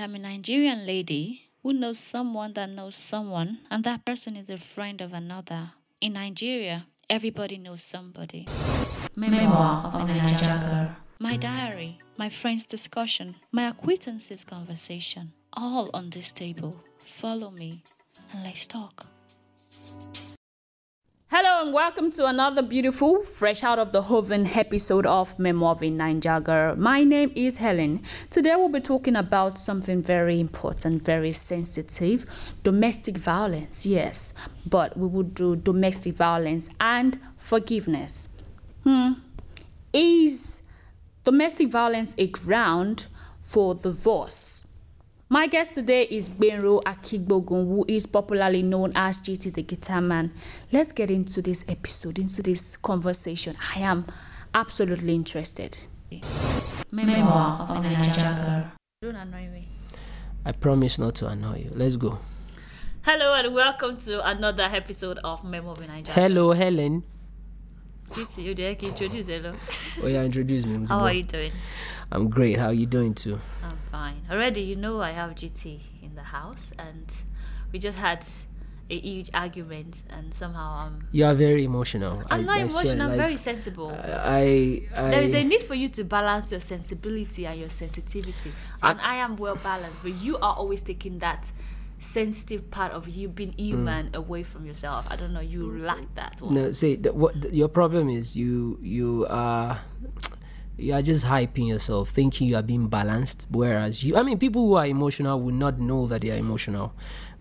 am a Nigerian lady who knows someone that knows someone, and that person is a friend of another. In Nigeria, everybody knows somebody. Memoir of a Nigeria girl. My diary, my friend's discussion, my acquaintances' conversation, all on this table. Follow me and let's talk. Hello and welcome to another beautiful, fresh out of the oven episode of Memoir of a Nigeria Girl. My name is Helen. Today we'll be talking about something very important, very sensitive domestic violence, yes, but we will do domestic violence and forgiveness. Hmm. Is domestic violence a ground for divorce? My guest today is Benro Akigbogun, who is popularly known as GT the Guitar Man. Let's get into this episode, into this conversation. I am absolutely interested. Memoir of a Nigeria girl. Don't annoy me. I promise not to annoy you. Let's go. Hello and welcome to another episode of Memo of Nigeria. Hello, Helen. GT, you there? Can you introduce hello? Oh yeah, introduce me. How are you doing? I'm great. How are you doing too? I'm fine. Already, you know, I have GT in the house, and we just had a huge argument, and somehow I'm. You are very emotional. I'm I- not I swear, emotional. I'm like, very sensible. I, I, there is a need for you to balance your sensibility and your sensitivity, and I am well balanced. But you are always taking that sensitive part of you being human away from yourself. I don't know. You lack that one. no. See, the, what the, your problem is you you are you are just hyping yourself, thinking you are being balanced. Whereas you, I mean, people who are emotional would not know that they are emotional.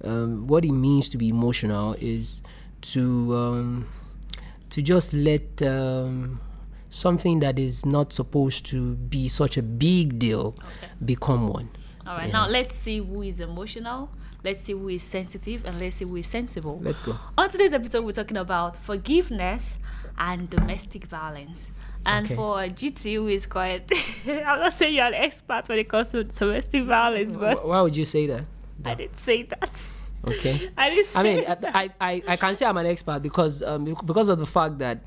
Um, what it means to be emotional is to um, to just let um, something that is not supposed to be such a big deal become one. All right. Now let's see who is emotional. Let's see who is sensitive, and let's see who is sensible. Let's go. On today's episode, we're talking about forgiveness and domestic violence. And Okay. for GT, who is quite, I'm not saying you're an expert when it comes to domestic violence, but Why would you say that? I didn't say that. Okay. I didn't say I mean, I, I, I can say I'm an expert because um, because of the fact that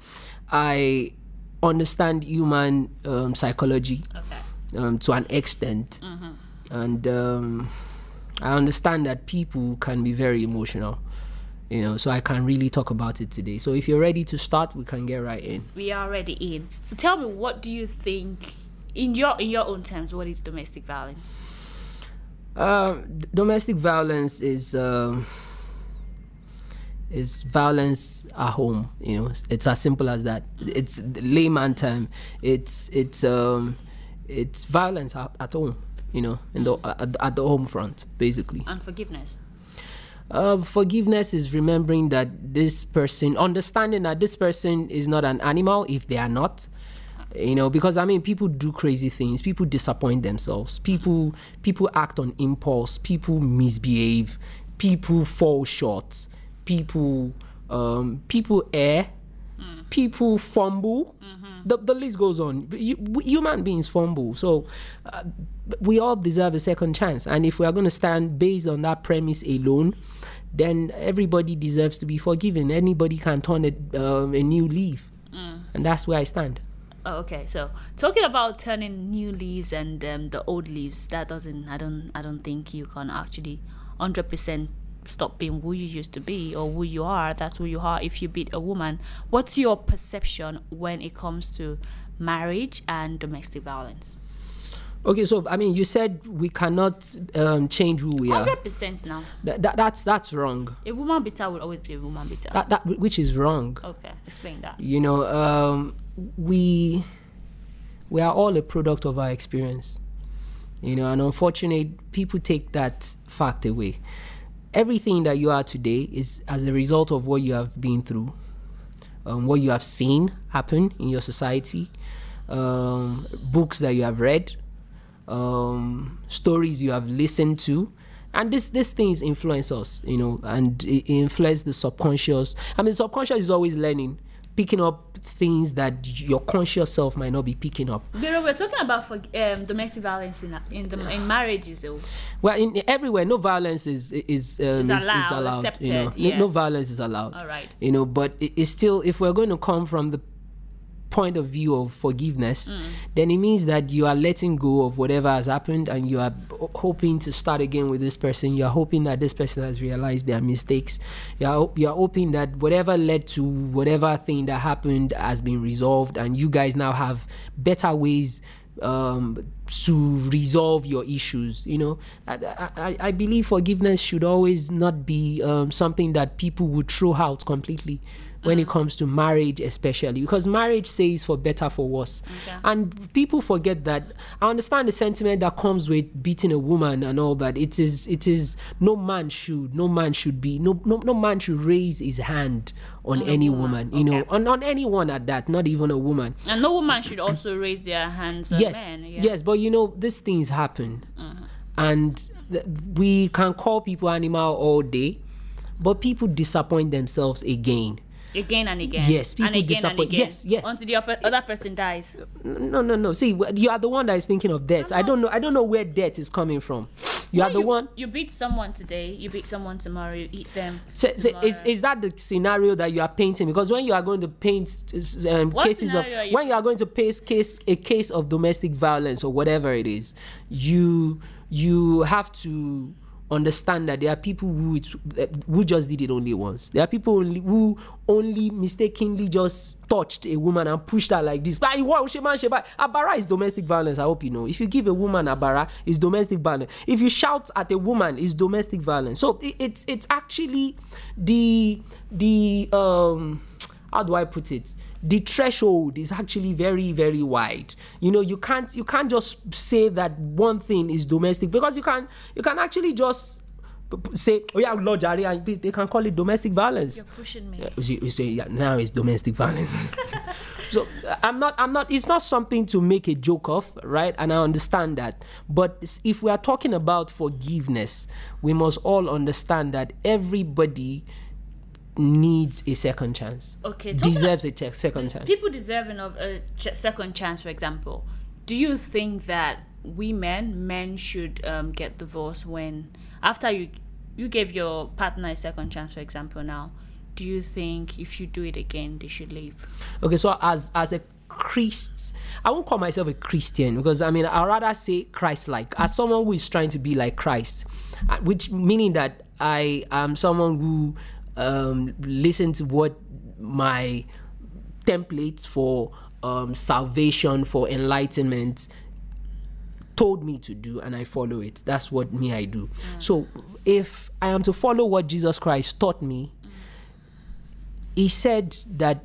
I understand human um, psychology Okay. um, to an extent, and um, I understand that people can be very emotional. You know, so I can really talk about it today. So if you're ready to start, we can get right in. We are already in. So tell me, what do you think, in your in your own terms, what is domestic violence? Uh, d- domestic violence is um is violence at home. You know, it's, it's as simple as that. It's layman term. It's it's um it's violence at, at home. You know, in the at, at the home front, basically. And forgiveness. Uh, forgiveness is remembering that this person, understanding that this person is not an animal if they are not. You know, because I mean, people do crazy things. People disappoint themselves. People people act on impulse. People misbehave. People fall short. People um, people err. People fumble. The, the list goes on. You, human beings fumble. So uh, we all deserve a second chance. And if we are going to stand based on that premise alone, then everybody deserves to be forgiven. Anybody can turn a, um, a new leaf. And that's where I stand. Oh, okay. So talking about turning new leaves and um, the old leaves, that doesn't. I don't. I don't think you can actually, hundred percent stop being who you used to be or who you are. That's who you are. If you beat a woman, what's your perception when it comes to marriage and domestic violence? Okay, so I mean, you said we cannot um, change who we are. Hundred percent now. Th- that, that's that's wrong. A woman beater will always be a woman beater. That, that which is wrong. okay, explain that. You know, um, we we are all a product of our experience. You know, and unfortunately, people take that fact away. Everything that you are today is as a result of what you have been through, um, what you have seen happen in your society, um, books that you have read, um, stories you have listened to, and this these things influence us, you know, and it influence the subconscious. I mean, subconscious is always learning, picking up things that your conscious self might not be picking up. Pero we're talking about for, um, domestic violence in in, the, in marriages, though. Well, in everywhere, no violence is is um, is, is allowed, allowed. you know, accepted, no, no violence is allowed. All right. You know, but it, it's still if we're going to come from the point of view of forgiveness, then it means that you are letting go of whatever has happened and you are hoping to start again with this person. You are hoping that this person has realized their mistakes. You are, you are hoping that whatever led to whatever thing that happened has been resolved and you guys now have better ways um, to resolve your issues. You know, I, I, I believe forgiveness should always not be um, something that people would throw out completely when it mm. comes to marriage, especially because marriage says for better for worse, and people forget that. I understand the sentiment that comes with beating a woman and all that. It is, it is no man should, no man should be, no, no, no man should raise his hand on any woman. You know, okay. on on anyone at that, not even a woman. And no woman should also raise their hands on yes men. Yeah. yes but you know these things happen uh-huh. and th- we can call people animal all day but people disappoint themselves again Again and again. Yes, people and again disappoint- And again, yes, yes. Until the upper, other person dies. no no no see you are the one that is thinking of death i don't know i don't know where death is coming from you are the you, one You beat someone today. You beat someone tomorrow. You eat them. so, so is, is that the scenario that you are painting? Because when you are going to paint um, cases of you- when you are going to paste case a case of domestic violence or whatever it is, you you have to understand that there are people who uh, who just did it only once. There are people only, who only mistakenly just touched a woman and pushed her like this. But abara is domestic violence. I hope you know. If you give a woman abara, it's domestic violence. If you shout at a woman, it's domestic violence. So it, it's it's actually the the um how do I put it? The threshold is actually very, very wide. You know, you can't you can't just say that one thing is domestic because you can you can actually just say, oh yeah, Lord Jare, and they can call it domestic violence. You're pushing me. You say- yeah, now it's domestic violence. so uh, I'm not I'm not it's not something to make a joke of, right? And I understand that. But if we are talking about forgiveness, we must all understand that everybody needs a second chance. Okay, Deserves a te- second chance. People deserving of a ch- second chance, for example. Do you think that we men, men should um, get divorced when after you you gave your partner a second chance, for example? Now, do you think if you do it again, they should leave? Okay, so as as a Christ, I won't call myself a Christian because I mean I'd rather say Christ-like. As someone who is trying to be like Christ, uh, which meaning that I am someone who um, listen to what my templates for um, salvation, for enlightenment, told me to do and I follow it. That's what me I do. So if I am to follow what Jesus Christ taught me, he said that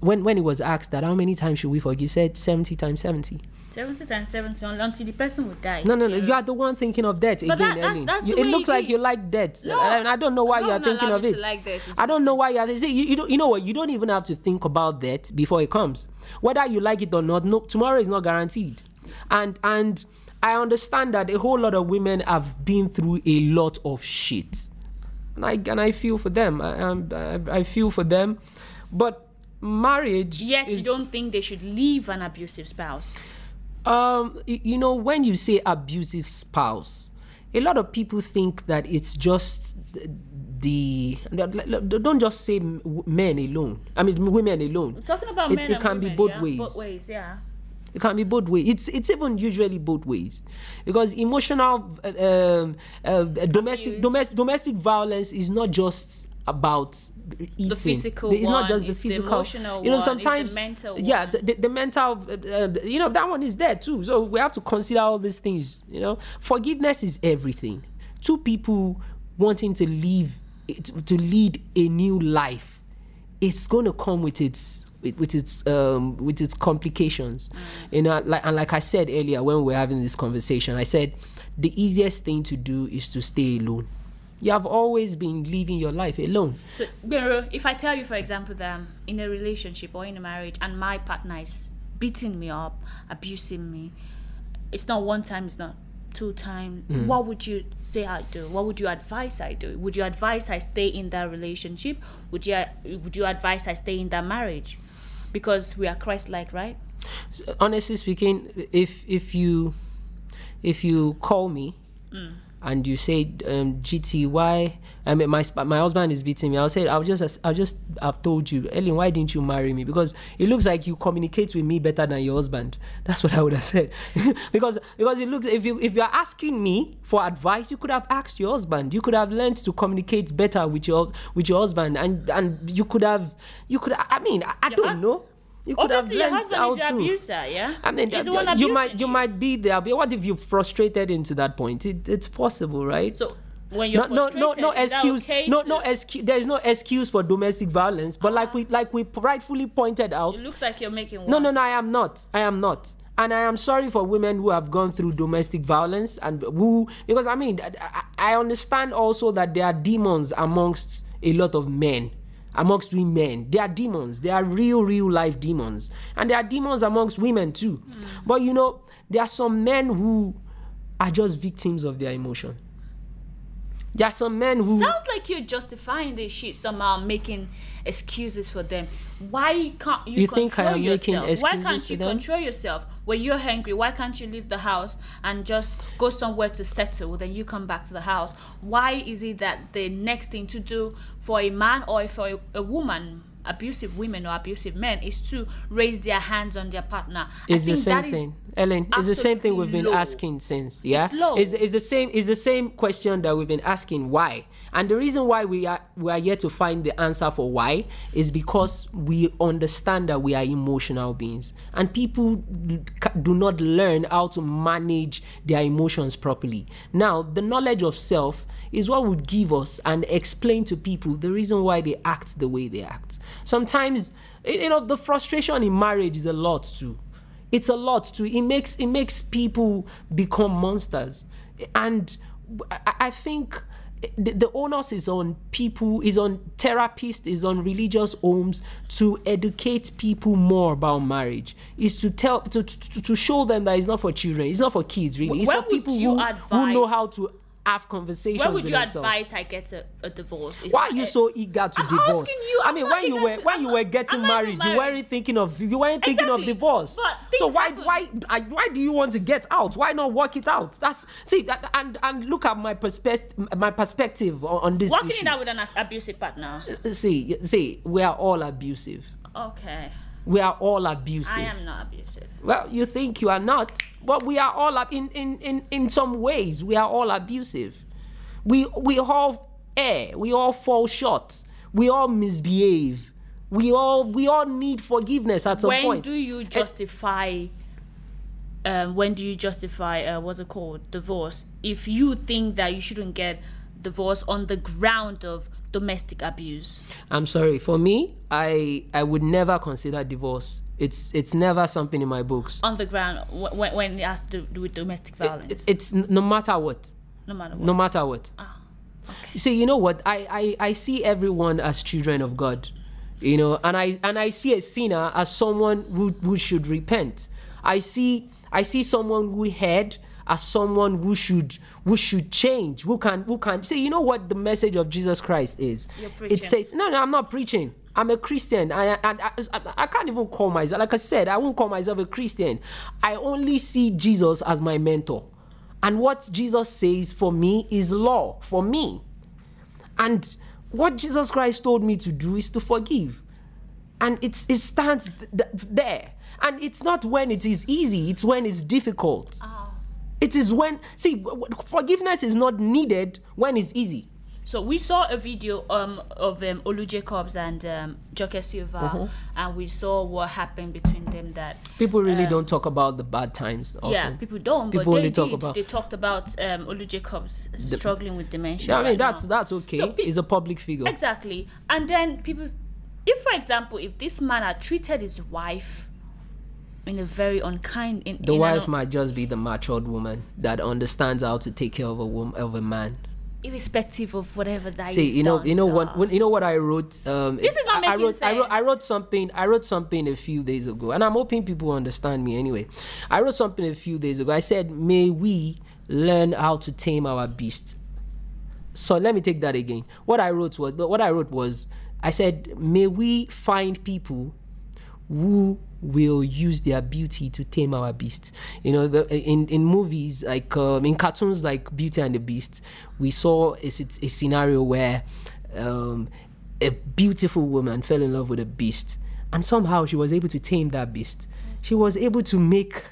when when he was asked that how many times should we forgive, he said 70 times 70. 70 times 70 un- until the person will die. No, no, no. You uh, are the one thinking of death But again, that- that's- that's You- it looks it like you is. like death. No. and I don't know why you are thinking of it. like. It's I don't know why you are. See, you, you, don't, you know what? You don't even have to think about that before it comes. Whether you like it or not, no, tomorrow is not guaranteed. And and I understand that a whole lot of women have been through a lot of shit, and I and I feel for them. I I, I feel for them, but marriage. Yet is, you don't think they should leave an abusive spouse. Um you know when you say abusive spouse a lot of people think that it's just the, don't just say men alone i mean women alone We're talking about It- men it can be both yeah? ways. Both ways, yeah. it can be both ways it's it's even usually both ways because emotional uh, um, uh, domestic domestic domestic violence is not just about eating. physical it's not just the it's the physical. emotional you know one, it's the sometimes mental yeah one. the, the mental uh, uh, you know that one is there too. So we have to consider all these things you know. Forgiveness is everything. Two people wanting to live to lead a new life it's going to come with its with, with its um with its complications. You know like and like i said earlier when we were having this conversation i said the easiest thing to do is to stay alone you have always been living your life alone So, if I tell you, for example, that I'm in a relationship or in a marriage and my partner is beating me up, abusing me, it's not one time, it's not two times. Mm. What would you say I do? What would you advise I do? Would you advise I stay in that relationship? Would you Would you advise I stay in that marriage? Because we are Christ-like, right? honestly speaking if if you if you call me mm. And you say, um, "GT, why?" I mean, my my husband is beating me. I'll say, "I'll just I'll just I've told you, Ellen, why didn't you marry me? Because it looks like you communicate with me better than your husband." That's what I would have said. because because it looks if you if you're asking me for advice, you could have asked your husband. You could have learned to communicate better with your with your husband, and and you could have you could. I mean, I, I don't hus- know. You could Obviously, your have learned husband how is the to. abuser, yeah? I mean, one you abusing might you might be there, but what if you're frustrated into that point? It, it's possible, right? So when you're no, no, no, no that excuse. okay no, to- no excuse. There is no excuse for domestic violence. But like ah. we, like we rightfully pointed out, It looks like you're making one. no, no, no. I am not. I am not. And I am sorry for women who have gone through domestic violence and who, because I mean, I, I understand also that there are demons amongst a lot of men, amongst women. There are demons. There are real, real life demons. And there are demons amongst women too. Hmm. But you know, there are some men who are just victims of their emotion. There are some men who. Sounds like you're justifying this shit somehow, making excuses for them. Why can't you, You control think I am making yourself? Why can't for you them? control yourself? When you're hungry, why can't you leave the house and just go somewhere to settle? Then you come back to the house. Why is it that the next thing to do for a man or for a, a woman, abusive women or abusive men, is to raise their hands on their partner? It's the same thing, Ellen. It's the same thing we've been low. asking since. Yeah, It's low. It's, it's the same. It's the same question that we've been asking. Why? And the reason why we are we are yet to find the answer for why is because we understand that we are emotional beings, and people do not learn how to manage their emotions properly. Now, the knowledge of self is what would give us and explain to people the reason why they act the way they act. Sometimes, you know, the frustration in marriage is a lot too. It's a lot too. It makes it makes people become monsters. And i, think the, the onus is on people is on therapists is on religious homes to educate people more about marriage. Is to tell to, to, to show them that it's not for children it's not for kids really. It's When for people who, who know how to have conversations When would you themselves. advise I get a, a divorce? Why are you so eager to I'm divorce? asking you, I mean, when you were to- when I'm you were getting even married, you weren't thinking of you weren't thinking of divorce. So why happen. why why do you want to get out? Why not work it out? That's see that, and and look at my perspective my perspective on, on this Working issue. it out with an abusive partner. See see we are all abusive. Okay. We are all abusive. I am not abusive. Well, you think you are not, but we are all in in in in some ways we are all abusive. We we all err. We all fall short. We all misbehave. We all we all need forgiveness at some when point. do you justify um, when do you justify uh, what's it called divorce if you think that you shouldn't get divorce on the ground of domestic abuse I'm sorry. For me, I I would never consider divorce. It's it's never something in my books. on the ground when, when it has to do with domestic violence It- it's no matter what. no matter what no matter what. Ah, you See, you know what? I, I I see everyone as children of God, you know, and I and I see a sinner as someone who, who should repent. I see I see someone who had as someone who should who should change, who can who can see. You know what the message of Jesus Christ is? You're preaching. It says no, no, I'm not preaching. I'm a Christian, I, and I, I, I can't even call myself. Like I said, I won't call myself a Christian. I only see Jesus as my mentor. And what Jesus says for me is law for me. And what Jesus Christ told me to do is to forgive. And it's, it stands th- th- there. And it's not when it is easy, it's when it's difficult. Uh-huh. It is when, see, forgiveness is not needed when it's easy. So we saw a video um, of um, Olu Jacobs and um, Joke Silva, Uh-huh. and we saw what happened between them. That People really don't talk about the bad times often. yeah, people don't, People but they only talk did. about- They talked about um, Olu Jacobs struggling with dementia. Yeah, I mean, right that's, now. that's okay. So pe- He's a public figure. Exactly. And then people, if for example, if this man had treated his wife in a very unkind, in The in wife might just be the matured woman that understands how to take care of a woman, of a man. irrespective of whatever that See, you know, you know what, when, you know what I wrote. Um, This is not I, I making wrote, I wrote, I wrote something. I wrote something a few days ago, and I'm hoping people understand me. Anyway, I wrote something a few days ago. I said, "May we learn how to tame our beast." So let me take that again. What I wrote was, what I wrote was, I said, "May we find people who will use their beauty to tame our beast. You know, in in movies like um, in cartoons like Beauty and the Beast, we saw a, a scenario where um, a beautiful woman fell in love with a beast, and somehow she was able to tame that beast. She was able to make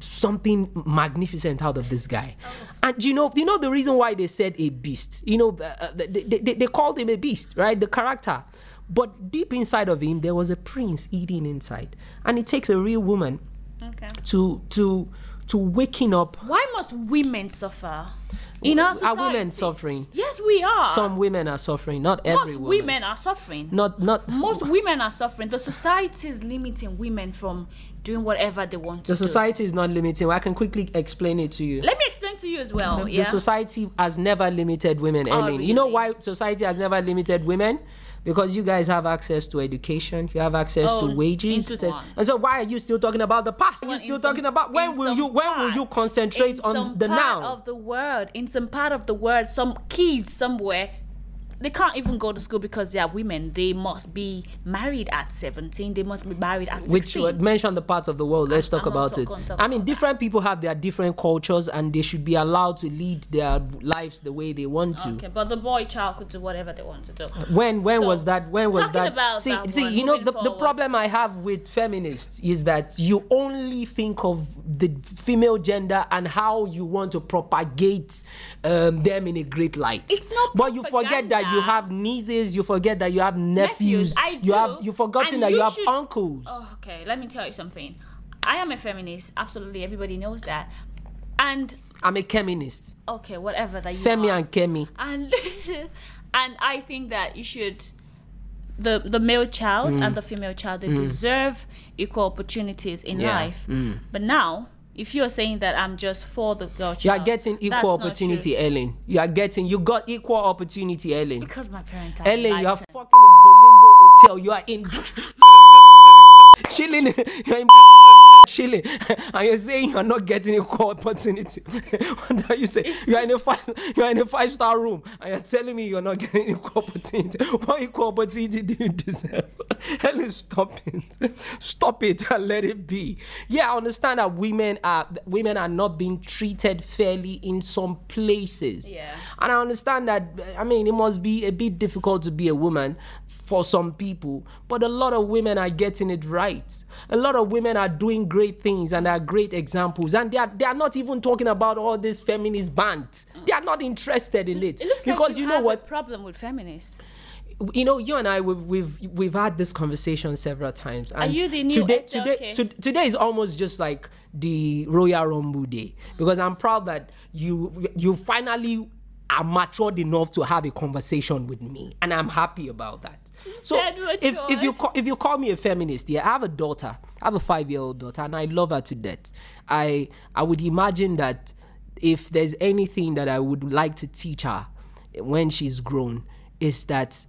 something magnificent out of this guy. And you know, you know the reason why they said a beast. You know, uh, they, they, they, they called him a beast, right? The character. But deep inside of him, there was a prince eating inside, and it takes a real woman Okay. to to to waking up. Why must women suffer? In our society, Are women suffering? Yes, we are. Some women are suffering, not every Most woman. women are suffering. Not not Most women are suffering. The society is limiting women from doing whatever they want to the do. society is not limiting. I can quickly explain it to you. Let me explain to you as well. The yeah. society has never limited women, Oh, Ellen. You know why society has never limited women? Because you guys have access to education, you have access Oh, to wages, and so why are you still talking about the past? Well, You're in still some- talking about when will you when will you concentrate in on some the part now? of the world in some part of the world some kids somewhere they can't even go to school because they are women. They must be married at 17 they must be married at 16 Which would mention the part of the world. Let's talk I'm about it. talk I mean, about different people have their different cultures, and they should be allowed to lead their lives the way they want to. okay but the boy child could do whatever they want to do. When when So, was that when was that? about see that see one, you know the, the problem i have with feminists is that you only think of the female gender and how you want to propagate um, them in a great light. It's not but you forget that you have nieces you forget that you have nephews, I do. you have you forgotten and that you, you have uncles Oh, okay, let me tell you something. I am a feminist. Absolutely, everybody knows that. And i'm a feminist. okay, whatever that you femi are. and kemi and and I think that you should the the male child Mm. and the female child they deserve equal opportunities in Yeah. life. But now, if you're saying that I'm just for the girl child, you are getting equal opportunity ellen you are getting you got equal opportunity ellen because my parents are Ellen, you are fucking in Bolingo Hotel. You are in chilling. You're in Bolingo chilling, and you're saying you're not getting equal opportunity. what are you saying? You are in a five. You are in a five star room, and you're telling me you're not getting equal opportunity. What equal opportunity do you deserve? Ellen, stop it. Stop it and let it be. Yeah, I understand that women are women are not being treated fairly in some places. Yeah. And I understand that, I mean, it must be a bit difficult to be a woman for some people, but a lot of women are getting it right. A lot of women are doing great things and are great examples. And they are, they are not even talking about all this feminist band. They are not interested in it. It looks because like you, you know have what? a problem with feminists. you know, you and I we've we've we've had this conversation several times. And you the new today? SLK? Today, to, today is almost just like the Royal Rumble day because I'm proud that you you finally are matured enough to have a conversation with me, and I'm happy about that. So if if you matured. ca- if you call me a feminist, yeah, I have a daughter. I have a five year old daughter, and I love her to death. I I would imagine that if there's anything that I would like to teach her when she's grown, is that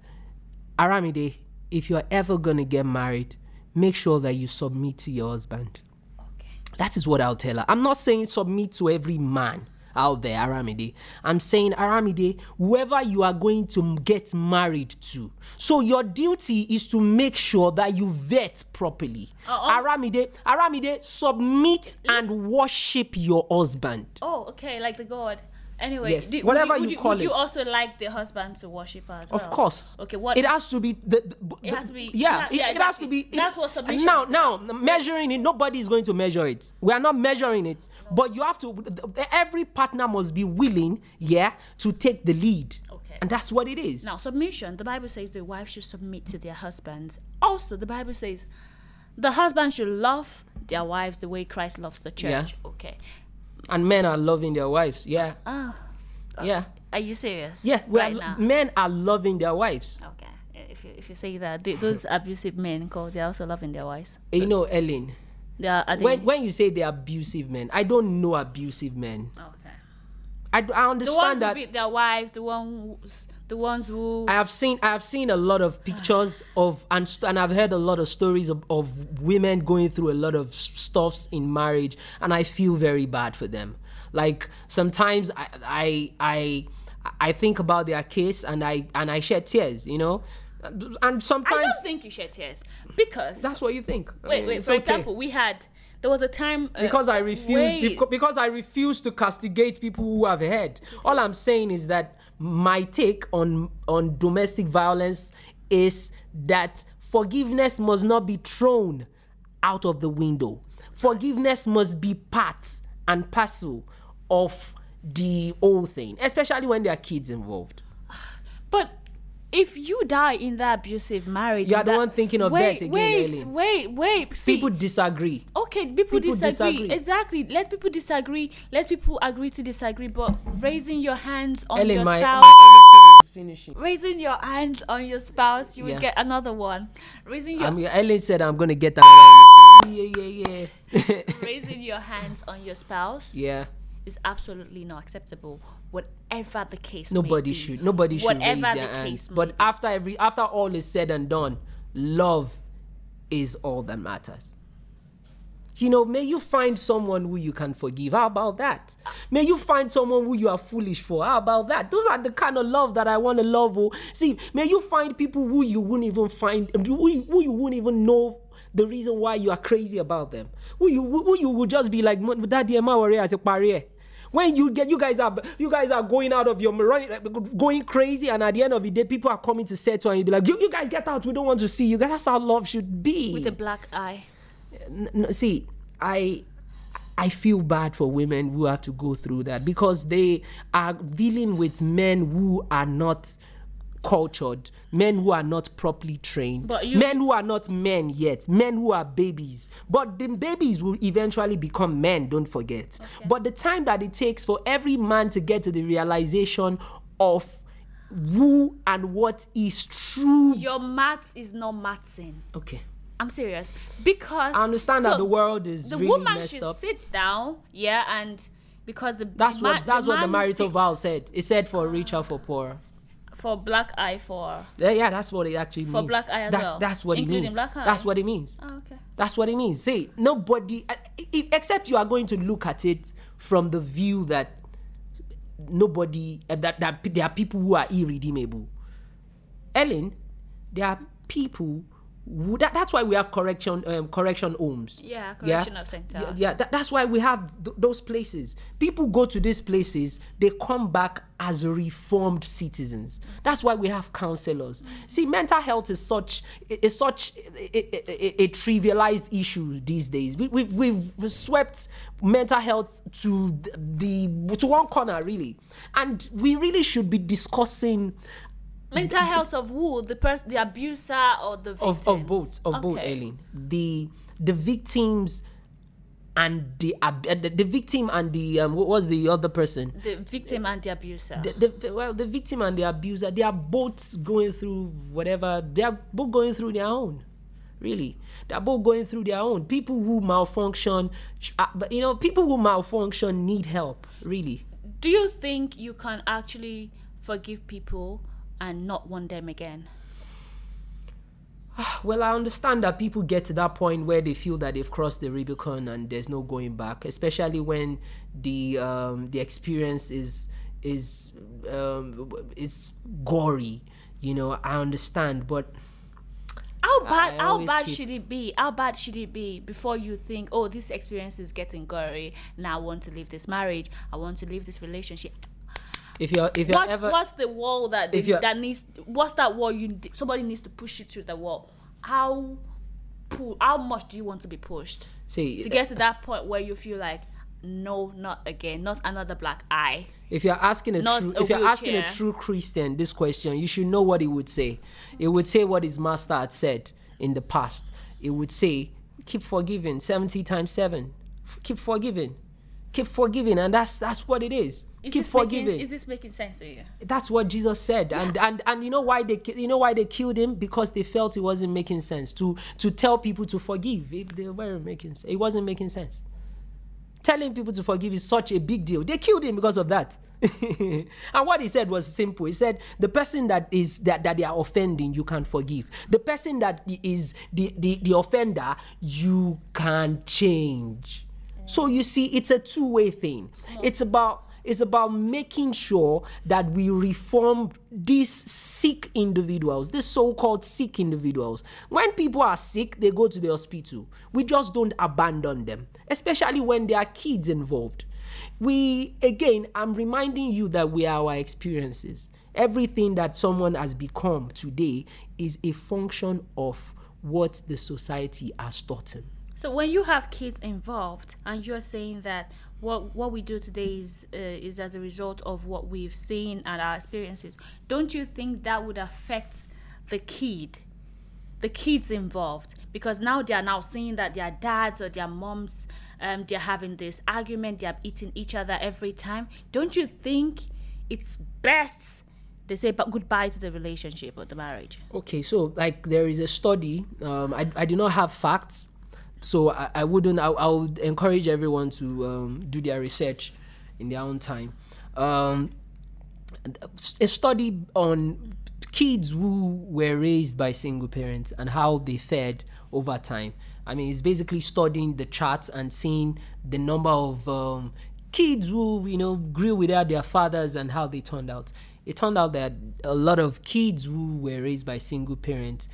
Aramide, if you're ever gonna get married, make sure that you submit to your husband. Okay. That is what I'll tell her. I'm not saying submit to every man out there, Aramide. I'm saying, Aramide, whoever you are going to get married to. So your duty is to make sure that you vet properly. Aramide, Aramide, submit and worship your husband. Oh, okay, like the God. Anyway, Yes, do- whatever would you would call would you also like the husband to worship her as well? Of course. Okay, what? it has to be the, the- It has to be- yeah, yeah, it, it has to be it- That's what submission now is now measuring it nobody is going to measure it we are not measuring it but you have to every partner must be willing yeah to take the lead Okay. and that's what it is Now, submission. The Bible says the wife should submit to their husbands. Also, the Bible says the husband should love their wives the way Christ loves the church. Yeah. Okay. And men are loving their wives yeah Ah, yeah are you serious? yeah we right are, now. men are loving their wives Okay. If you, if you say that, th- those abusive men, call they're also loving their wives. you know ellen They are. Are they, when when you say they're abusive men i don't know abusive men okay. I, I The ones understand who that beat their wives, the ones, the ones who. I have seen I have seen a lot of pictures of and st- and I've heard a lot of stories of, of women going through a lot of stuffs in marriage and I feel very bad for them. Like sometimes I I I I think about their case and I and I shed tears, you know, and sometimes I don't think you shed tears because that's what you think. I wait, mean, wait. For okay. example, we had there was a time uh, because I refuse beca- because I refuse to castigate people who have heard. All I'm saying is that my take on on domestic violence is that forgiveness must not be thrown out of the window. Forgiveness must be part and parcel of the whole thing, especially when there are kids involved. But if you die in that abusive marriage, You are the that- one thinking of wait, death again, Wait, Ellen. wait, wait. See, People disagree. okay, people, people disagree. disagree. Exactly. Let people disagree. Let people agree to disagree. But raising your hands on Ellen, your my, spouse, my is finishing. raising your hands on your spouse, you will get another one. Raising your I mean, Ellen said I'm gonna get that. Yeah, yeah, yeah. raising your hands on your spouse yeah. is absolutely not acceptable. Whatever the case. may Nobody be. should. Nobody should Whatever raise the their hands. case But after every, after all is said and done, love is all that matters. You know, may you find someone who you can forgive. How about that? May you find someone who you are foolish for. How about that? Those are the kind of love that I want to love. Oh, see, may you find people who you wouldn't even find, who you, who you wouldn't even know the reason why you are crazy about them. Who you, who you would just be like, Daddy, Emma, worry as a barrier when you get you guys are you guys are going out of your running going crazy and at the end of the day people are coming to settle and you be like you, you guys get out. We don't want to see you. That's how love should be. With a black eye. See i i feel bad for women who have to go through that because they are dealing with men who are not cultured men who are not properly trained But you- men who are not men yet men who are babies but the babies will eventually become men don't forget but the time that it takes for every man to get to the realization of who and what is true Your maths is not mathsing. okay I'm serious because I understand that the world is the really woman should up. sit down, yeah, and because the That's what that's what the marital vow said. It said for ah. richer for poor. For black eye for Yeah, yeah, that's what it actually For means. black eye as that's, well, That's what it including means. black eye? That's what it means. oh, okay. That's what it means. See, nobody, except you are going to look at it from the view that nobody, that, that there are people who are irredeemable. Ellen, there are people that, that's why we have correction um, correction homes. Yeah, correctional centers. Yeah, yeah that, that's why we have th- those places. People go to these places, they come back as reformed citizens. That's why we have counselors. See, mental health is such is such a, a- a- a trivialized issue these days. We, we've, we've swept mental health to the to one corner really, and we really should be discussing Mental health of who? The person, the abuser, or the victim? of, of both of both Okay. Ellen the the victims and the uh, the, the victim and the um, what was the other person The victim and the abuser. the, the well the victim and the abuser they are both going through whatever they are both going through their own really they're both going through their own people who malfunction uh, but you know people who malfunction need help really Do you think you can actually forgive people and not want them again? Well, I understand that people get to that point where they feel that they've crossed the Rubicon and there's no going back, especially when the um, the experience is is um, is gory. You know, I understand, but How bad? I how bad keep- should it be? How bad should it be before you think, oh, this experience is getting gory. Now I want to leave this marriage. I want to leave this relationship. If you're if you're What's ever what's the wall that they, that needs? What's that wall you somebody needs to push you through the wall? How pu- how much do you want to be pushed see to get to that point where you feel like, no, not again, not another black eye. if you're asking a Not true a if you're asking a true Christian this question, you should know what he would say. It would say what his master had said in the past. It would say, keep forgiving 70 times 7. F- Keep forgiving. Keep forgiving and that's that's what it is. Is keep forgiving. Making, is this making sense to you? That's what Jesus said, and and and you know why they you know why they killed him because they felt it wasn't making sense to to tell people to forgive. It, they weren't making it wasn't making sense. Telling people to forgive is such a big deal. They killed him because of that. and what he said was simple. He said the person that is that, that they are offending, you can forgive. The person that is the the, the offender, you can change. So you see, it's a two-way thing. It's about It's about making sure that we reform these sick individuals, these so called sick individuals. When people are sick, they go to the hospital. We just don't abandon them, especially when there are kids involved. We, again, I'm reminding you that we are our experiences. Everything that someone has become today is a function of what the society has taught him. So when you have kids involved and you're saying that what what we do today is uh, is as a result of what we've seen and our experiences, don't you think that would affect the kid, the kids involved? Because now they are now seeing that their dads or their moms, um, they're having this argument, they're eating each other every time. Don't you think it's best they say but goodbye to the relationship or the marriage? Okay, so like there is a study. Um, I I do not have facts so I, I wouldn't I, I, would encourage everyone to um, do their research in their own time. Um, a study on kids who were raised by single parents and how they fared over time. I mean it's basically studying the charts and seeing the number of um, kids who you know grew without their fathers and how they turned out. It turned out that a lot of kids who were raised by single parents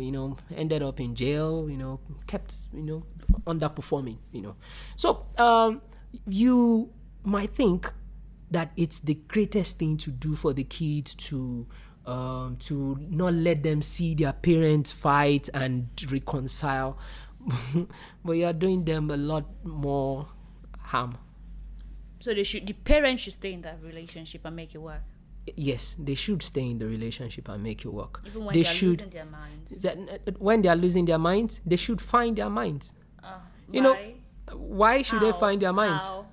you know, ended up in jail, you know, kept, you know, underperforming, you know. So um, you might think that it's the greatest thing to do for the kids to um, to not let them see their parents fight and reconcile, but you are doing them a lot more harm. So they should, the parents should stay in that relationship and make it work yes, they should stay in the relationship and make it work. Even when they, they should, losing their minds. That, when they are losing their minds, they should find their minds. Uh, you know, why should How? they find their minds? How?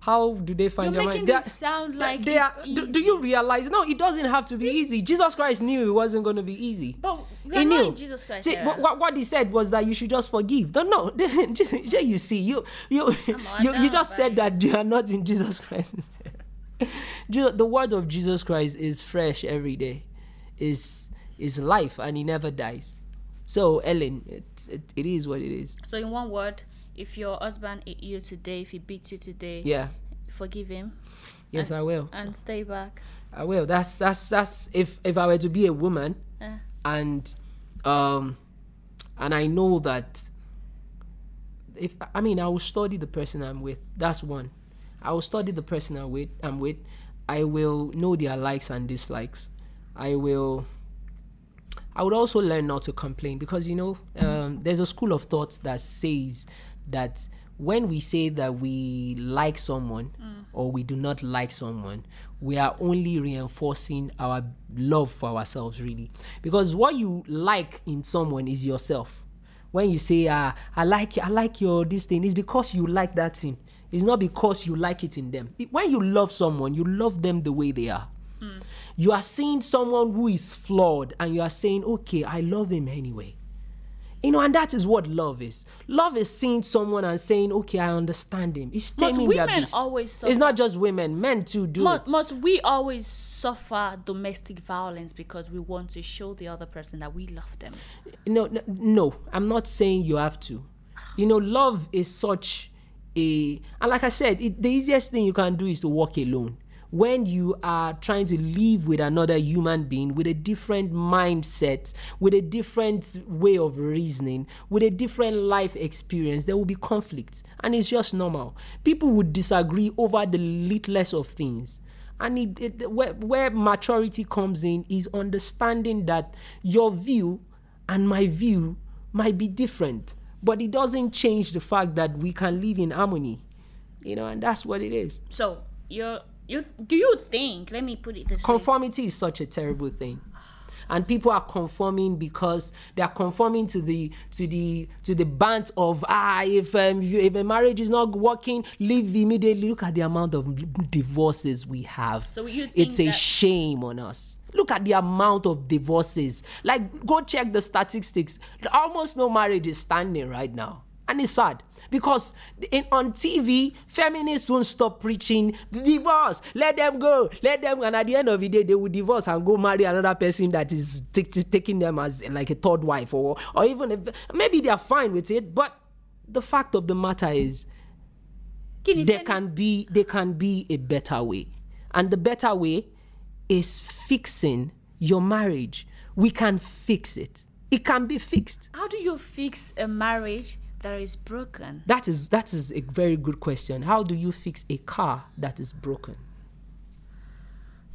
How do they find You're their making minds? this sound like they are, do, do you realize? No, it doesn't have to be easy. Jesus Christ knew it wasn't going to be easy. But we he are not knew. in Jesus Christ See, what, what, what he said was that you should just forgive. Don't know. you see, you you on, you, you just said that you are not in Jesus Christ. The word of Jesus Christ is fresh every day, is is life, and he never dies. So Ellen, it, it, it is what it is. So in one word, if your husband hit you today, if he beats you today, Yeah. forgive him Yes, I will. and stay back. I will. That's that's that's if if I were to be a woman Uh, and um and I know that if I mean I will study the person I'm with. That's one. I will study the person I'm with I'm with. I will know their likes and dislikes. I will I would also learn not to complain because you know um, there's a school of thought that says that when we say that we like someone or we do not like someone, we are only reinforcing our love for ourselves, really. Because what you like in someone is yourself. When you say, ah, I like you, I like your this thing, it's because you like that thing. It's not because you like it in them. It- When you love someone, you love them the way they are. Hmm. You are seeing someone who is flawed and you are saying, okay, I love him anyway. You know, and that is what love is. Love is seeing someone and saying, okay, I understand him. It's taming their beast. always suffer. It's not just women, men too do must, it. must we always suffer domestic violence because we want to show the other person that we love them? no, no, no, I'm not saying you have to. You know, love is such a, and like I said, it, the easiest thing you can do is to walk alone. When you are trying to live with another human being with a different mindset, with a different way of reasoning, with a different life experience, there will be conflict. And it's just normal. People would disagree over the littlest of things. And it, it, where, where maturity comes in is understanding that your view and my view might be different, but it doesn't change the fact that we can live in harmony, you know, and that's what it is. So you're you do you think? Let me put it this way. Conformity is such a terrible thing. And people are conforming because they are conforming to the to the to the band of ah if um, if, if a marriage is not working leave immediately. Look at the amount of divorces we have. So you think it's a shame on us. Look at the amount of divorces. Like, go check the statistics. Almost no marriage is standing right now. And it's sad because in, on TV, feminists won't stop preaching divorce. Let them go. Let them. And at the end of the day, they will divorce and go marry another person that is t- t- taking them as like a third wife, or or even if maybe they are fine with it. But the fact of the matter is, ni there can be there can be a better way and the better way is fixing your marriage we can fix it it can be fixed How do you fix a marriage that is broken? that is that is a very good question how do you fix a car that is broken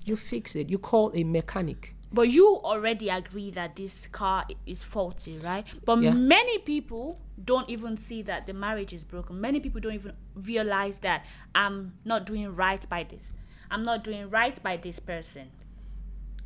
you fix it you call a mechanic But you already agree that this car is faulty, right? But Yeah. many people don't even see that the marriage is broken. Many people don't even realize that I'm not doing right by this. I'm not doing right by this person.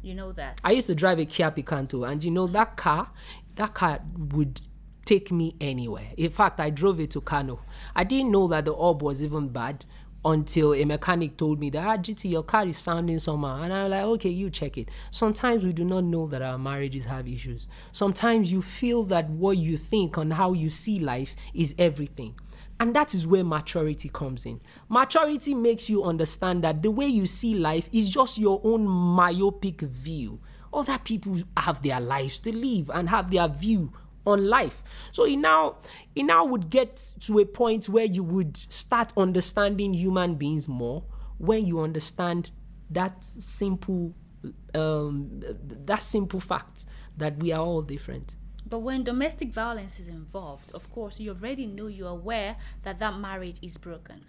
You know that. I used to drive a Kia Picanto, and you know that car, that car would take me anywhere. In fact, I drove it to Kano. I didn't know that the orb was even bad until a mechanic told me that ah, GT, your car is sounding somehow, and I'm like, okay, you check it. Sometimes we do not know that our marriages have issues. Sometimes you feel that what you think on how you see life is everything. And that is where maturity comes in. Maturity makes you understand that the way you see life is just your own myopic view. Other people have their lives to live and have their view on life. So it now it now would get to a point where you would start understanding human beings more when you understand that simple um, that simple fact that we are all different. But when domestic violence is involved, of course, you already know, you're aware that that marriage is broken.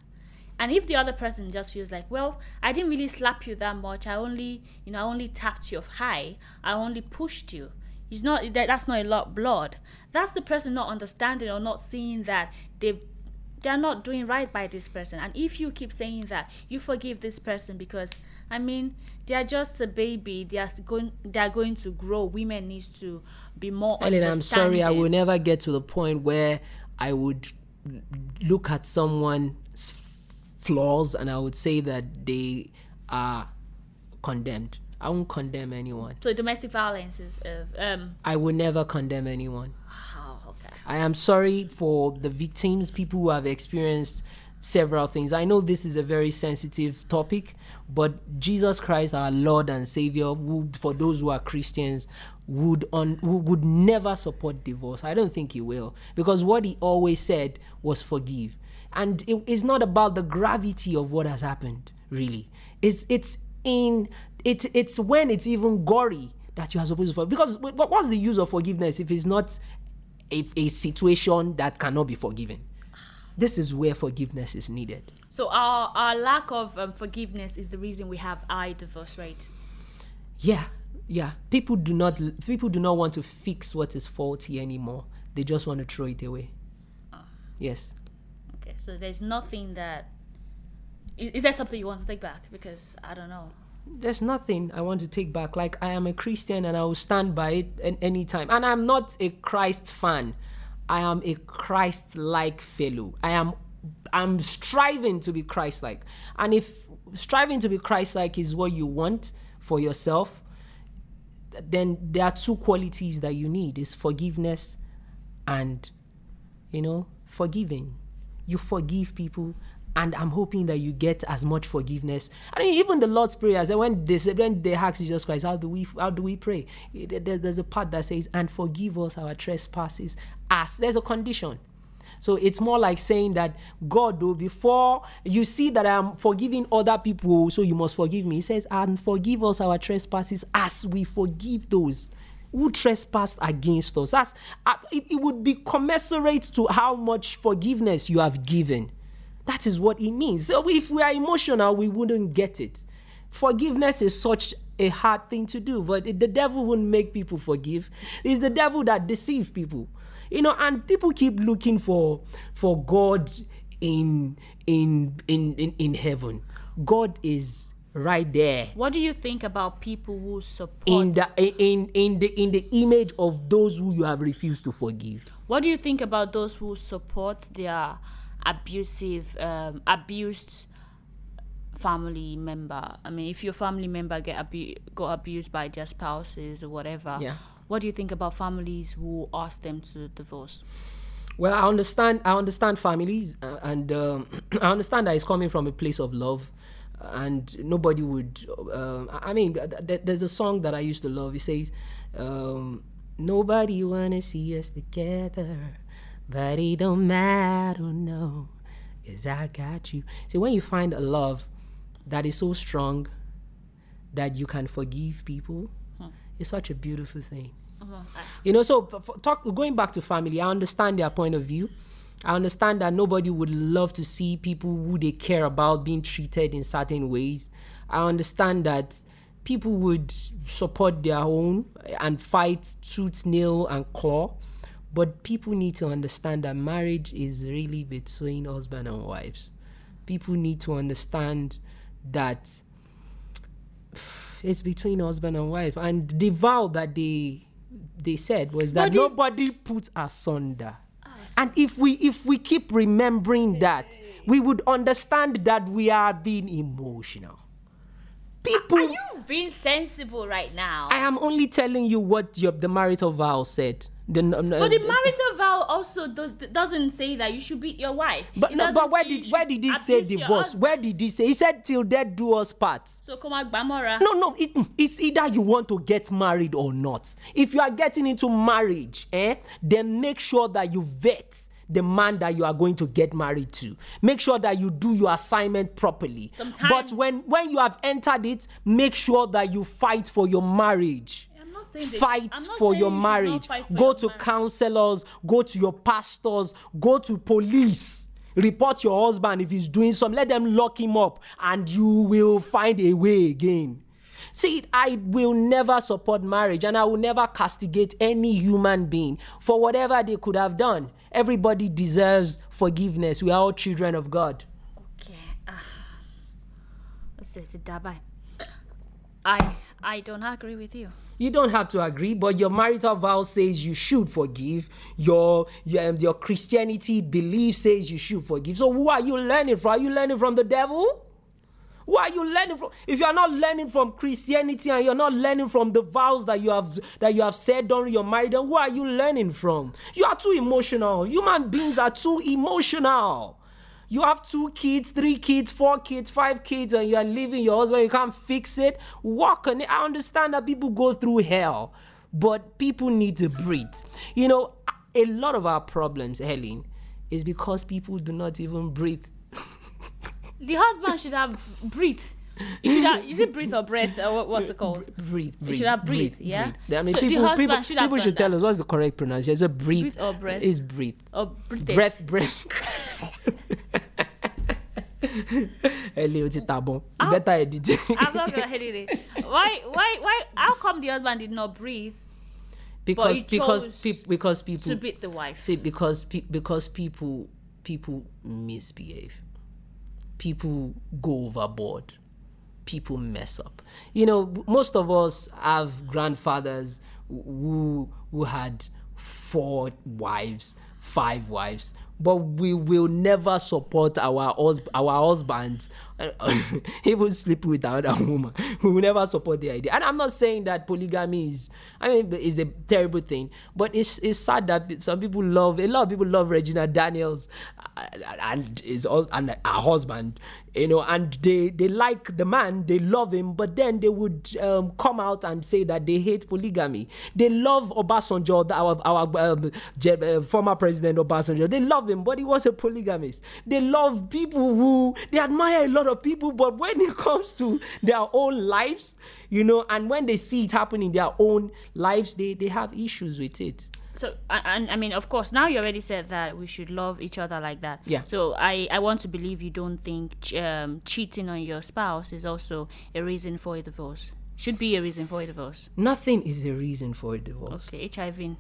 And if the other person just feels like, well, I didn't really slap you that much. I only, you know, I only tapped you off high. I only pushed you. It's not that that's not a lot of blood. That's the person not understanding or not seeing that they've they're not doing right by this person. And if you keep saying that, you forgive this person because I mean they are just a baby. They are going they are going to grow. Women needs to be more Ellen, I'm sorry, I will never get to the point where I would look at someone's flaws and I would say that they are condemned. I won't condemn anyone. So domestic violence is uh, um I will never condemn anyone. oh okay. I am sorry for the victims, people who have experienced several things. I know this is a very sensitive topic, but Jesus Christ, our Lord and Savior, who, for those who are Christians, would on would never support divorce. I don't think he will, because what he always said was forgive, and it is not about the gravity of what has happened. Really, it's it's in it's it's when it's even gory that you are supposed to forgive. Because what's the use of forgiveness if it's not a situation that cannot be forgiven. This is where forgiveness is needed. So our our lack of um, forgiveness is the reason we have high divorce rate. Yeah, yeah. People do not people do not want to fix what is faulty anymore. They just want to throw it away. Yes. Okay, so there's nothing that is, is there something you want to take back? Because I don't know. There's nothing I want to take back. Like I am a Christian and I will stand by it at any time. And I'm not a Christ fan. I am a Christ-like fellow. I am I'm striving to be Christ-like. And if striving to be Christ-like is what you want for yourself, then there are two qualities that you need is forgiveness and you know forgiving you forgive people and i'm hoping that you get as much forgiveness i mean even the lord's prayer and when they when they ask jesus christ how do we how do we pray there- there's a part that says and forgive us our trespasses as there's a condition so it's more like saying that God, though, before you see that I'm forgiving other people, so you must forgive me. He says, and forgive us our trespasses as we forgive those who trespassed against us. That's uh, it would be commensurate to how much forgiveness you have given. That is what it means. So if we are emotional, we wouldn't get it. Forgiveness is such a hard thing to do, but the devil wouldn't make people forgive. It's the devil that deceives people you know and people keep looking for for god in in in in, in heaven god is right there What do you think about people who support? in the in in the in the image of those who you have refused to forgive what do you think about those who support their abusive, um, abused family member? I mean, if your family member get abu- got abused by their spouses or whatever, Yeah. What do you think about families who ask them to divorce? well i understand i understand families uh, and um, i understand that it's coming from a place of love and nobody would i I mean th- th- there's a song that i used to love it says um, nobody wanna see us together but it don't matter no Cause I got you. See, when you find a love that is so strong that you can forgive people, hmm. it's such a beautiful thing. Uh-huh. You know, so f- f- talk going back to family, I understand their point of view. I understand that nobody would love to see people who they care about being treated in certain ways. I understand that people would support their own and fight tooth, nail, and claw. But people need to understand that marriage is really between husband and wives. People need to understand that it's between husband and wife. And the vow that they they said was that nobody puts asunder. And if we if we keep remembering that, we would understand that we are being emotional. People Are you being sensible right now? I am only telling you what your the marital vow said. The, um, but the marital vow also does, doesn't say that you should beat your wife. But no, but where did where did he say divorce? Where did he say? He said till death do us part. So come on, Gbamora. No, no, it, it's either you want to get married or not. If you are getting into marriage, eh, then make sure that you vet the man that you are going to get married to. Make sure that you do your assignment properly. But Sometimes- when when you have entered it, make sure that you fight for your marriage. I'm not saying Fight for your you should not marriage. for Go your to marriage. counselors, go to your pastors, go to police. Report your husband if he's doing some. Let them lock him up, and you will find a way again. See, I will never support marriage and I will never castigate any human being for whatever they could have done. Everybody deserves forgiveness. We are all children of God. Okay. Ah. Dabai. I I don't agree with you. You don't have to agree, but your marital vow says you should forgive. Your your, um, your Christianity belief says you should forgive. So who are you learning from? Are you learning from the devil? Who are you learning from? If you are not learning from Christianity and you're not learning from the vows that you have that you have said during your marriage, then who are you learning from? You are too emotional. Human beings are too emotional. You have two kids, three kids, four kids, five kids, and you are leaving your husband. You can't fix it. Work on it. I understand that people go through hell, but people need to breathe. You know, a lot of our problems, Helen, is because people do not even breathe. The husband should have breathe. You should have, is it breathe or breath or what's it called? breathe, breathe. should have breathe, yeah? breathe. I mean, So people, people, should have people should tell us what's the correct pronunciation. Is it breathe? Breathe or breath? Is breathe. Or breathe. Breath, breath. Hello, it's tabon. You better edit it. I'm not gonna hit it. Why? Why? Why? How come the husband did not breathe because because peop because people to beat the wife? see because pe- because people people misbehave people go overboard people mess up you know most of us have grandfathers who who had four wives five wives but we will never support our hus- our husbands even sleep with another woman. We will never support the idea. And i'm not saying that polygamy is i mean is a terrible thing but it's it's sad that some people love a lot of people love regina daniels uh, and is and her husband you know and they they like the man they love him but then they would um, come out and say that they hate polygamy. They love obasanjo our our um, uh, former president obasanjo. They love him but he was a polygamist. They love people who they admire a lot of people but when it comes to their own lives you know and when they see it happen in their own lives they they have issues with it So, and I mean, of course, now you already said that we should love each other like that. Yeah. So I, I want to believe you don't think um, cheating on your spouse is also a reason for a divorce. Should be a reason for a divorce. nothing is a reason for a divorce Okay, HIV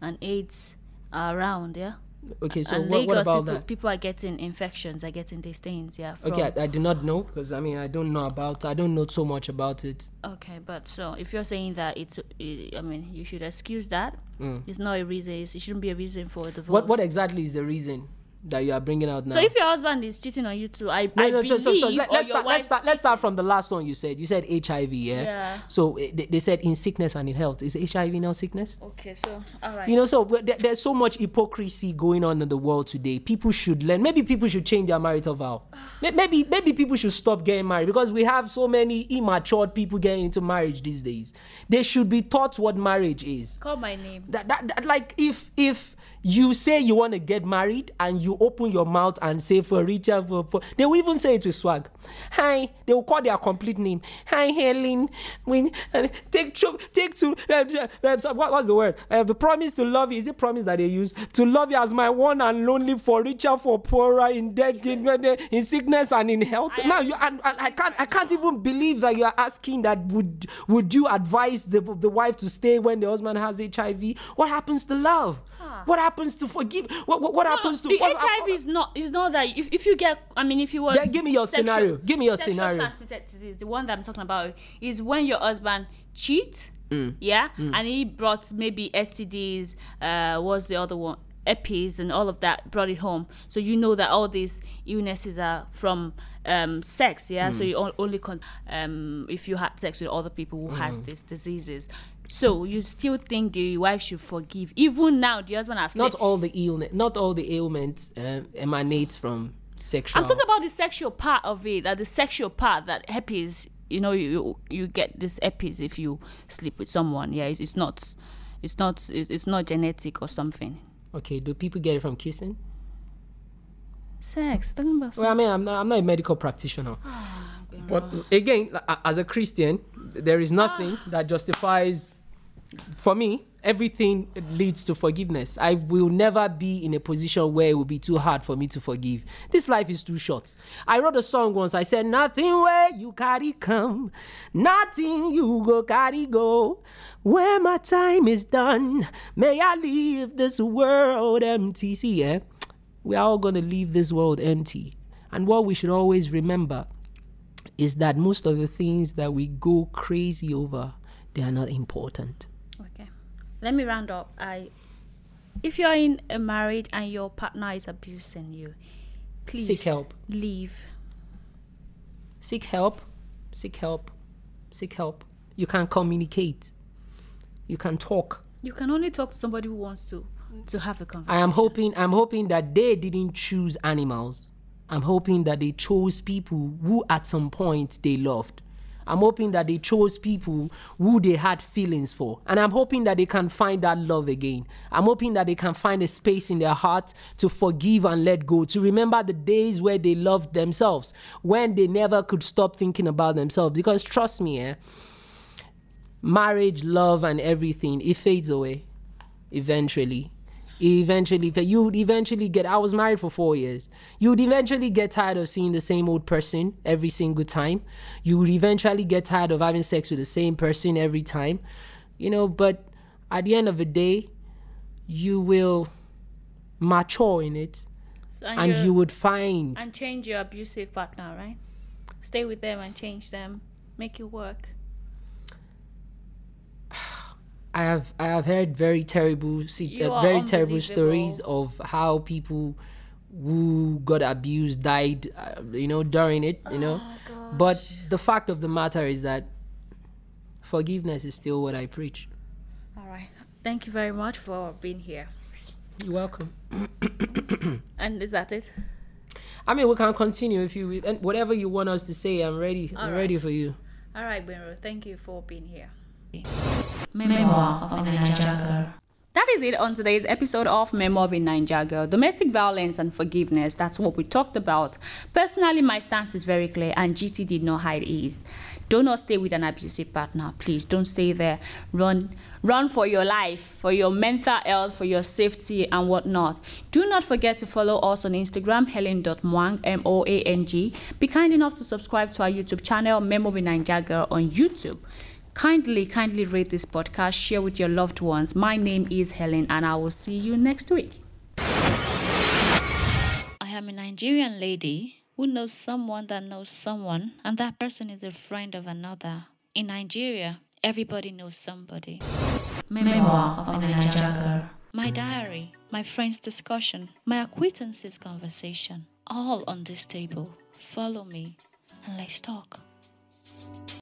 and AIDS are around, yeah. Okay so and what, what about people, that people are getting infections, are getting these things, yeah. From, okay I, I do not know because i mean i don't know about i don't know so much about it Okay, but so if you're saying that it's, I mean, you should excuse that. It's not a reason. It's, it shouldn't be a reason for a divorce. Mm. what what exactly is the reason that you are bringing out now So if your husband is cheating on you too, I, no, I no, believe, so, so, so let, us start, let's start. Let's start from the last one you said. You said HIV, yeah. Yeah. So eh, they, they said in sickness and in health. Is HIV not sickness? Okay, so all right. You know, so there- there's so much hypocrisy going on in the world today. People should learn. Maybe people should change their marital vow. Maybe maybe people should stop getting married because we have so many immature people getting into marriage these days. They should be taught what marriage is. Call my name. That, that, that like if if you say you want to get married and you open your mouth and say for richer for poor. They will even say it with swag. Hi, they will call their complete name. Hi, Helen. We uh, take to take to uh, uh, what, what's the word? Uh, the promise to love you. Is it promise that they use to love you as my one and lonely for richer for poorer in death in, in sickness and in health. now you and, and I can't I can't even believe that you are asking that would would you advise the the wife to stay when the husband has HIV? What happens to love? What happens to forgive? What what, what No, happens to the what- HIV is not is not that if, if you get I mean if you was Then give me your sexual- scenario. Give me your scenario. transmitted disease the one that I'm talking about is when your husband cheat Mm. yeah and he brought maybe STDs uh what's the other one EPIs and all of that brought it home so you know that all these illnesses are from um sex yeah Mm. so you only con um if you had sex with other people who Mm. has these diseases so you still think the wife should forgive even now the husband has not all the illness not all the ailments um, emanates from sexual I'm talking about the sexual part of it, like the sexual part that herpes. You know, you you get this herpes if you sleep with someone. Yeah, it's, it's not, it's not, it's not genetic or something. Okay do people get it from kissing? Sex. Talking about well i mean i'm not i'm not a medical practitioner. Ah, but again as a christian there is nothing ah. that justifies for me everything leads to forgiveness. I will never be in a position where it will be too hard for me to forgive. This life is too short. I wrote a song once. I said nothing where you carry come nothing you go carry go. When my time is done may i leave this world empty. See eh? we are all going to leave this world empty. And what we should always remember is that most of the things that we go crazy over they are not important Okay. Let me round up. I, if you're in a marriage and your partner is abusing you, please Seek help. Leave. seek help seek help seek help you can communicate you can talk You can only talk to somebody who wants to to have a conversation. I am hoping i'm hoping that they didn't choose animals i'm hoping that they chose people who at some point they loved i'm hoping that they chose people who they had feelings for. And i'm hoping that they can find that love again. I'm hoping that they can find a space in their heart to forgive and let go to remember the days where they loved themselves when they never could stop thinking about themselves. Because trust me eh, marriage love and everything it fades away eventually eventually you would eventually get i was married for four years you would eventually get tired of seeing the same old person every single time you would eventually get tired of having sex with the same person every time you know but at the end of the day you will mature in it So, and you're- you would find and change your abusive partner, right? Stay with them and change them. Make it work. I have I have heard very terrible se- You uh, very terrible stories of how people who got abused died uh, you know during it you know Oh, but the fact of the matter is that forgiveness is still what I preach All right. Thank you very much for being here. you're welcome And is that it? I mean we can continue if you and whatever you want us to say I'm ready I'm All ready for you All right, Benro. Thank you for being here. Memoir of a Naija girl. That is it on today's episode of Memo of a Naija Girl. Domestic violence and forgiveness. That's what we talked about. Personally, my stance is very clear, and GT did not hide his. Do not stay with an abusive partner. Please don't stay there. Run, run for your life, for your mental health, for your safety, and whatnot. Do not forget to follow us on Instagram, helen.moang, M O A N G. Be kind enough to subscribe to our YouTube channel, Memo a Naija Girl, on YouTube. Kindly, kindly rate this podcast, share with your loved ones. My name is Helen, and I will see you next week. I am a Nigerian lady who knows someone that knows someone, and that person is a friend of another. In Nigeria, everybody knows somebody. Memoir of a Naija girl. My diary, my friend's discussion, my acquaintances' conversation, all on this table. Follow me and let's talk.